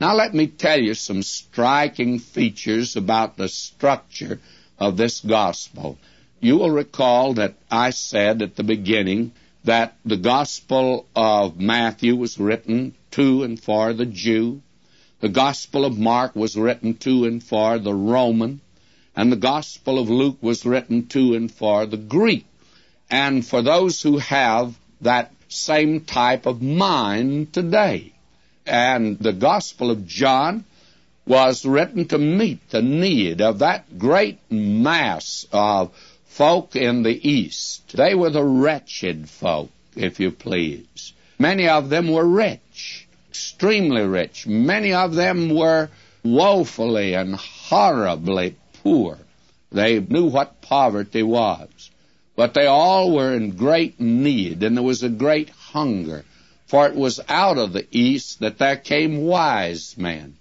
Now let me tell you some striking features about the structure of this gospel. You will recall that I said at the beginning that the gospel of Matthew was written to and for the Jew, the gospel of Mark was written to and for the Roman, and the gospel of Luke was written to and for the Greek. And for those who have that same type of mind today. And the gospel of John was written to meet the need of that great mass of folk in the East. They were the wretched folk, if you please. Many of them were rich, extremely rich. Many of them were woefully and horribly poor. They knew what poverty was. But they all were in great need, and there was a great hunger. For it was out of the east that there came wise men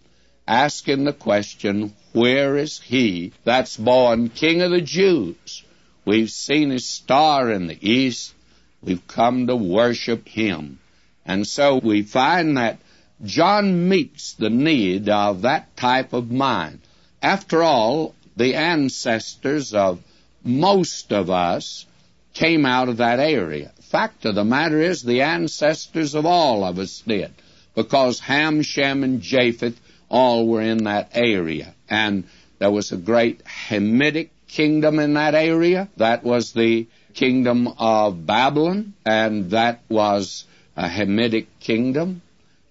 asking the question, Where is he that's born King of the Jews? We've seen his star in the east. We've come to worship him. And so we find that John meets the need of that type of mind. After all, the ancestors of most of us came out of that area. Fact of the matter is, the ancestors of all of us did, because Ham, Shem, and Japheth all were in that area. And there was a great Hamitic kingdom in that area. That was the kingdom of Babylon, and that was a Hamitic kingdom.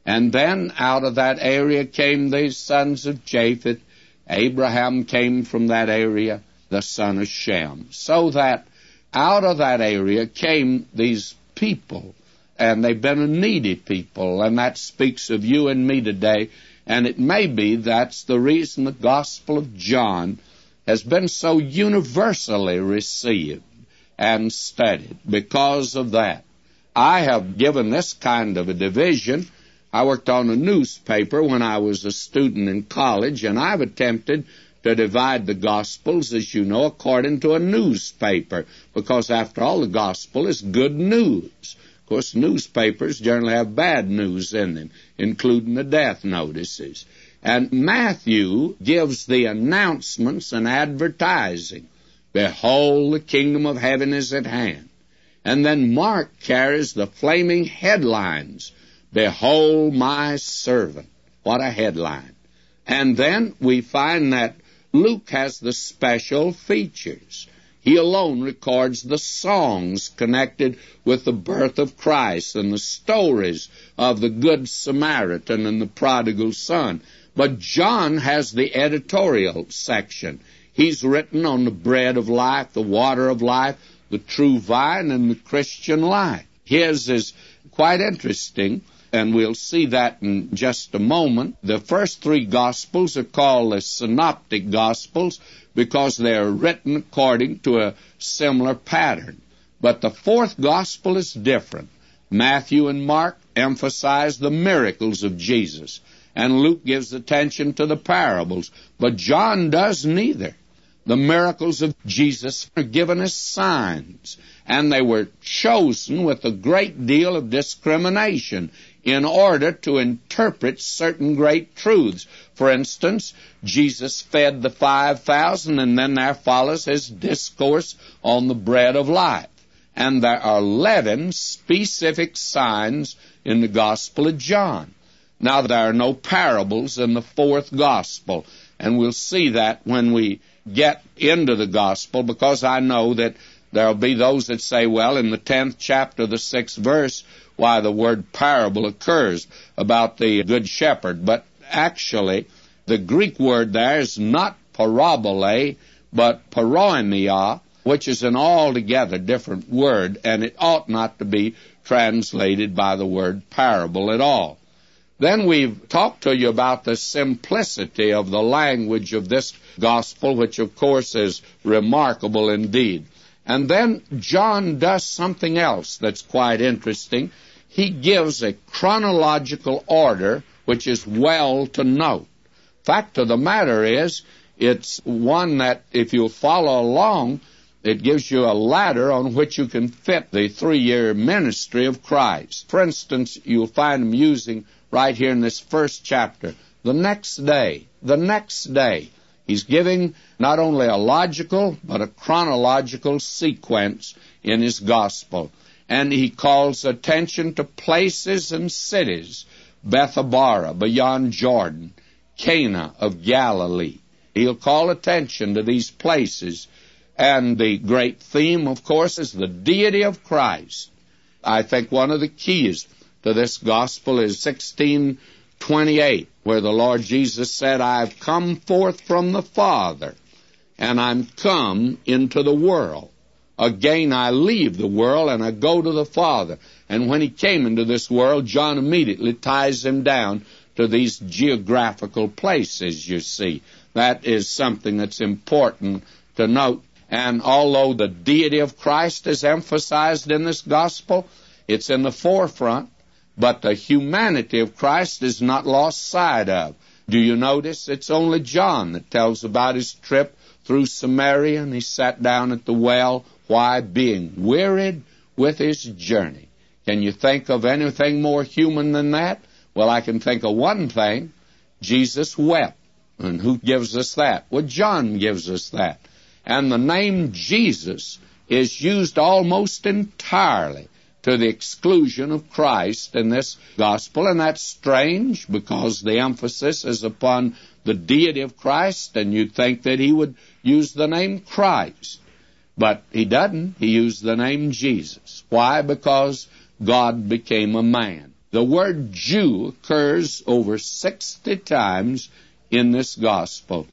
And then out of that area came the sons of Japheth. Abraham came from that area, the son of Shem. So that out of that area came these people, and they've been a needy people, and that speaks of you and me today and it may be that's the reason the Gospel of John has been so universally received and studied because of that. I have given this kind of a division. I worked on a newspaper when I was a student in college, and I've attempted to divide the Gospels, as you know, according to a newspaper, because after all, the Gospel is good news. Of course, newspapers generally have bad news in them, including the death notices. And Matthew gives the announcements and advertising. Behold, the kingdom of heaven is at hand. And then Mark carries the flaming headlines. Behold my servant. What a headline. And then we find that Luke has the special features. He alone records the songs connected with the birth of Christ and the stories of the Good Samaritan and the prodigal son. But John has the editorial section. He's written on the bread of life, the water of life, the true vine, and the Christian life. His is quite interesting, and we'll see that in just a moment. The first three Gospels are called the Synoptic Gospels because they are written according to a similar pattern. But the fourth gospel is different. Matthew and Mark emphasize the miracles of Jesus, and Luke gives attention to the parables, but John does neither. The miracles of Jesus are given as signs, and they were chosen with a great deal of discrimination in order to interpret certain great truths. For instance, Jesus fed the 5,000, and then there follows his discourse on the bread of life. And there are 11 specific signs in the Gospel of John. Now, there are no parables in the fourth Gospel, and we'll see that when we get into the Gospel, because I know that there'll be those that say, well, in the 10th chapter, the 6th verse, why the word parable occurs about the good shepherd. But actually, the Greek word there is not parabole, but paroimia, which is an altogether different word, and it ought not to be translated by the word parable at all. Then we've talked to you about the simplicity of the language of this gospel, which of course is remarkable indeed. And then John does something else that's quite interesting he gives a chronological order which is well to note. Fact of the matter is, it's one that if you follow along, it gives you a ladder on which you can fit the three year ministry of Christ. For instance, you'll find him using right here in this first chapter the next day, the next day. He's giving not only a logical, but a chronological sequence in his gospel. And he calls attention to places and cities Bethabara, beyond Jordan, Cana of Galilee. He'll call attention to these places. And the great theme, of course, is the deity of Christ. I think one of the keys to this gospel is 1628, where the Lord Jesus said, I've come forth from the Father, and I'm come into the world. Again I leave the world and I go to the Father. And when he came into this world, John immediately ties him down to these geographical places, you see. That is something that's important to note. And although the deity of Christ is emphasized in this gospel, it's in the forefront, but the humanity of Christ is not lost sight of. Do you notice? It's only John that tells about his trip through Samaria and he sat down at the well. Why? Being wearied with his journey. Can you think of anything more human than that? Well, I can think of one thing. Jesus wept. And who gives us that? Well, John gives us that. And the name Jesus is used almost entirely to the exclusion of Christ in this gospel, and that's strange because the emphasis is upon the deity of Christ, and you'd think that he would use the name Christ. But he doesn't. He used the name Jesus. Why? Because God became a man. The word Jew occurs over 60 times in this gospel.